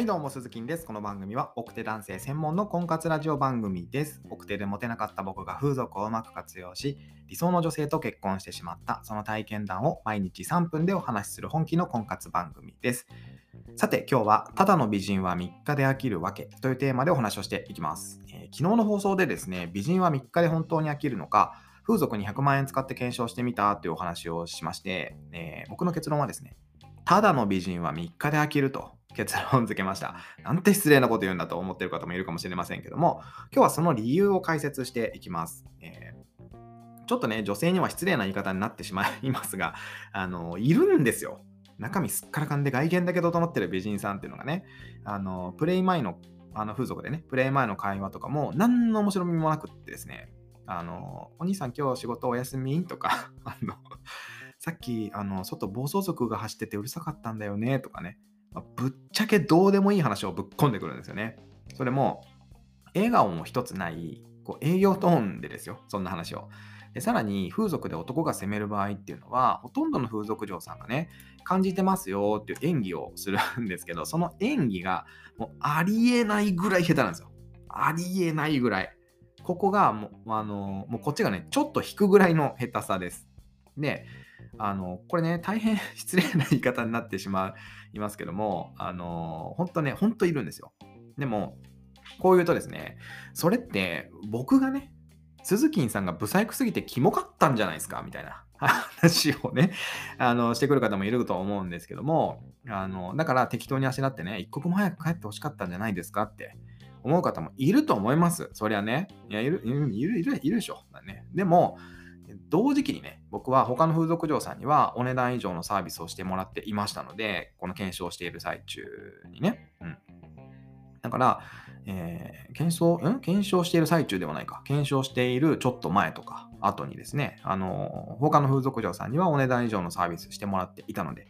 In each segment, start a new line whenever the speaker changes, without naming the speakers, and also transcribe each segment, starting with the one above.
はいどうも、鈴木です。この番組は、奥手男性専門の婚活ラジオ番組です。奥手でモテなかった僕が風俗をうまく活用し、理想の女性と結婚してしまった、その体験談を毎日3分でお話しする本気の婚活番組です。さて、今日は、ただの美人は3日で飽きるわけというテーマでお話をしていきます。えー昨日の放送でですね、美人は3日で本当に飽きるのか、風俗に100万円使って検証してみたというお話をしまして、えー僕の結論はですね、ただの美人は3日で飽きると結論付けました。なんて失礼なこと言うんだと思ってる方もいるかもしれませんけども、今日はその理由を解説していきます。えーちょっとね、女性には失礼な言い方になってしまいますが、あの、いるんですよ。中身すっからかんで外見だけ整ってる美人さんっていうのがね、あの、プレイ前の、あの風俗でね、プレイ前の会話とかも何の面白みもなくってですね、あの、お兄さん今日仕事お休み？とか、あの、さっき、あの、外暴走族が走っててうるさかったんだよねとかね、まあぶっちゃけどうでもいい話をぶっ込んでくるんですよね。それも、笑顔も一つない、こう営業トーンでですよ、そんな話を。でさらに、風俗で男が攻める場合っていうのは、ほとんどの風俗嬢さんがね、感じてますよっていう演技をするんですけど、その演技がもうありえないぐらい下手なんですよ。ありえないぐらい。ここがもう、あの、もうこっちがね、ちょっと引くぐらいの下手さです。で、あの、これね、大変失礼な言い方になってしまいますけども、あの、本当ね、本当いるんですよ。でも、こう言うとですね、それって僕がね、鈴木さんがブサイクすぎてキモかったんじゃないですかみたいな 話をね、あの、してくる方もいると思うんですけども、あの、だから適当にあしらってね、一刻も早く帰ってほしかったんじゃないですかって思う方もいると思います。そりゃね。いや、いる、いる、いる、いるいるでしょ。だね。でも、同時期にね、僕は他の風俗嬢さんにはお値段以上のサービスをしてもらっていましたので、この検証している最中にね。うん。だから、えー検証、ん？検証している最中ではないか。検証しているちょっと前とか、後にですね、あの、他の風俗嬢さんにはお値段以上のサービスしてもらっていたので、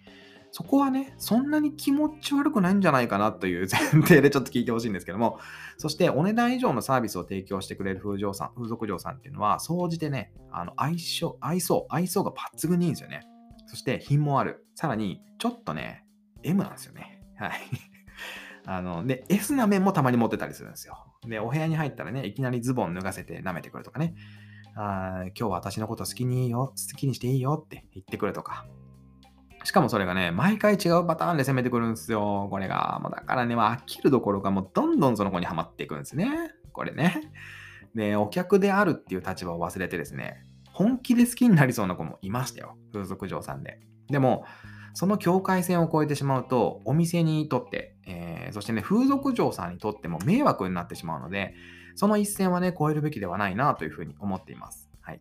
そこはね、そんなに気持ち悪くないんじゃないかなという 前提でちょっと聞いてほしいんですけども、そしてお値段以上のサービスを提供してくれる風俗さん風俗嬢さんっていうのは、総じてね、あの相性、愛想、愛想が抜群にいいんですよね。そして品もある。さらに、ちょっとね、M なんですよね。はい。あの、で、S な面もたまに持ってたりするんですよ。で、お部屋に入ったらね、いきなりズボン脱がせて舐めてくるとかね。あ今日は私のこと好きにいいよ、好きにしていいよって言ってくるとか。しかもそれがね、毎回違うパターンで攻めてくるんですよ。これが。もうだからね、まあ、飽きるどころか、もうどんどんその子にはまっていくんですね。これね。で、お客であるっていう立場を忘れてですね、本気で好きになりそうな子もいましたよ。風俗嬢さんで。でも、その境界線を越えてしまうと、お店にとって、えーそしてね、風俗嬢さんにとっても迷惑になってしまうので、その一線はね、越えるべきではないなというふうに思っています。はい。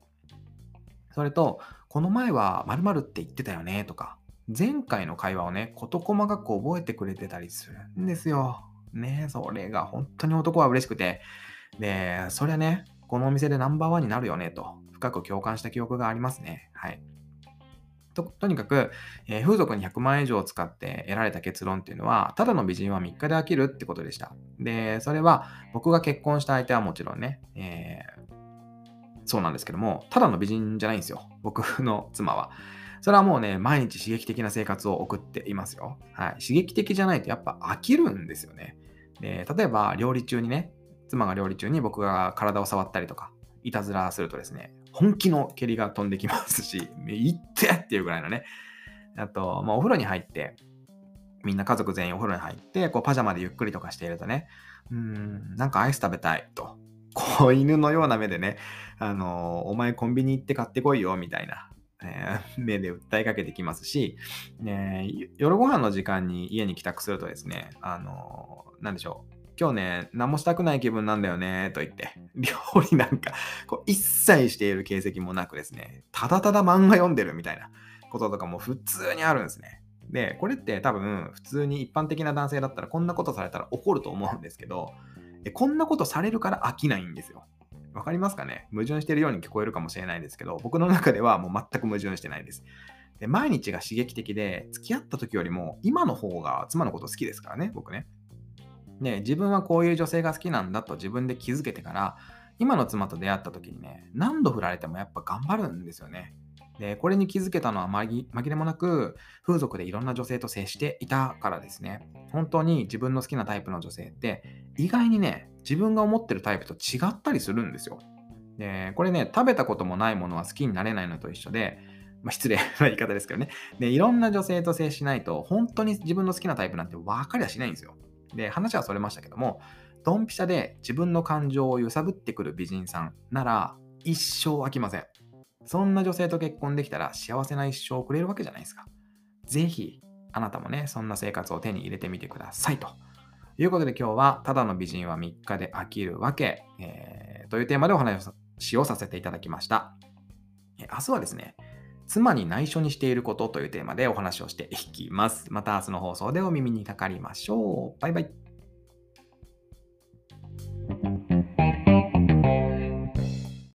それと、この前は〇〇って言ってたよねとか、前回の会話をね、事細かく覚えてくれてたりするんですよ。ねそれが本当に男は嬉しくて、で、そりゃね、このお店でナンバーワンになるよねと、深く共感した記憶がありますね。はい。ととにかく、えー風俗に100万円以上使って得られた結論っていうのは、ただの美人は3日で飽きるってことでした。で、それは僕が結婚した相手はもちろんね、えーそうなんですけども、ただの美人じゃないんですよ。僕の妻は。それはもうね、毎日刺激的な生活を送っていますよ。はい。刺激的じゃないとやっぱ飽きるんですよね。で、例えば料理中にね、妻が料理中に僕が体を触ったりとか、いたずらするとですね、本気の蹴りが飛んできますし、いってっていうぐらいのね。あと、まあ、お風呂に入って、みんな家族全員お風呂に入って、こうパジャマでゆっくりとかしているとね、うん、なんかアイス食べたいと、子犬のような目でね、あのお前コンビニ行って買ってこいよ、みたいな、えー目で訴えかけてきますし、ね、夜ご飯の時間に家に帰宅するとですね、あのなんでしょう、今日ね、何もしたくない気分なんだよね、と言って、料理なんか、こう一切している形跡もなくですね、ただただ漫画読んでるみたいなこととかも普通にあるんですね。で、これって多分、普通に一般的な男性だったら、こんなことされたら怒ると思うんですけど、こんなことされるから飽きないんですよ。わかりますかね？矛盾してるように聞こえるかもしれないですけど、僕の中ではもう全く矛盾してないです。で毎日が刺激的で、付き合った時よりも今の方が妻のこと好きですからね、僕ね。で、自分はこういう女性が好きなんだと自分で気づけてから、今の妻と出会った時にね、何度振られてもやっぱ頑張るんですよね。で、これに気づけたのは紛れもなく、風俗でいろんな女性と接していたからですね。本当に自分の好きなタイプの女性って、意外にね、自分が思ってるタイプと違ったりするんですよ。で、これね、食べたこともないものは好きになれないのと一緒で、まあ、失礼な言い方ですけどね。で、いろんな女性と接しないと、本当に自分の好きなタイプなんて分かりゃしないんですよ。で、話はそれましたけども、ドンピシャで自分の感情を揺さぶってくる美人さんなら、一生飽きません。そんな女性と結婚できたら幸せな一生をくれるわけじゃないですか。ぜひ、あなたもね、そんな生活を手に入れてみてくださいと。いうことで今日は、ただの美人は3日で飽きるわけ、えー、というテーマでお話をさせていただきました。明日はですね、妻に内緒にしていることというテーマでお話をしていきます。また明日の放送でお耳にかかりましょう。バイバイ。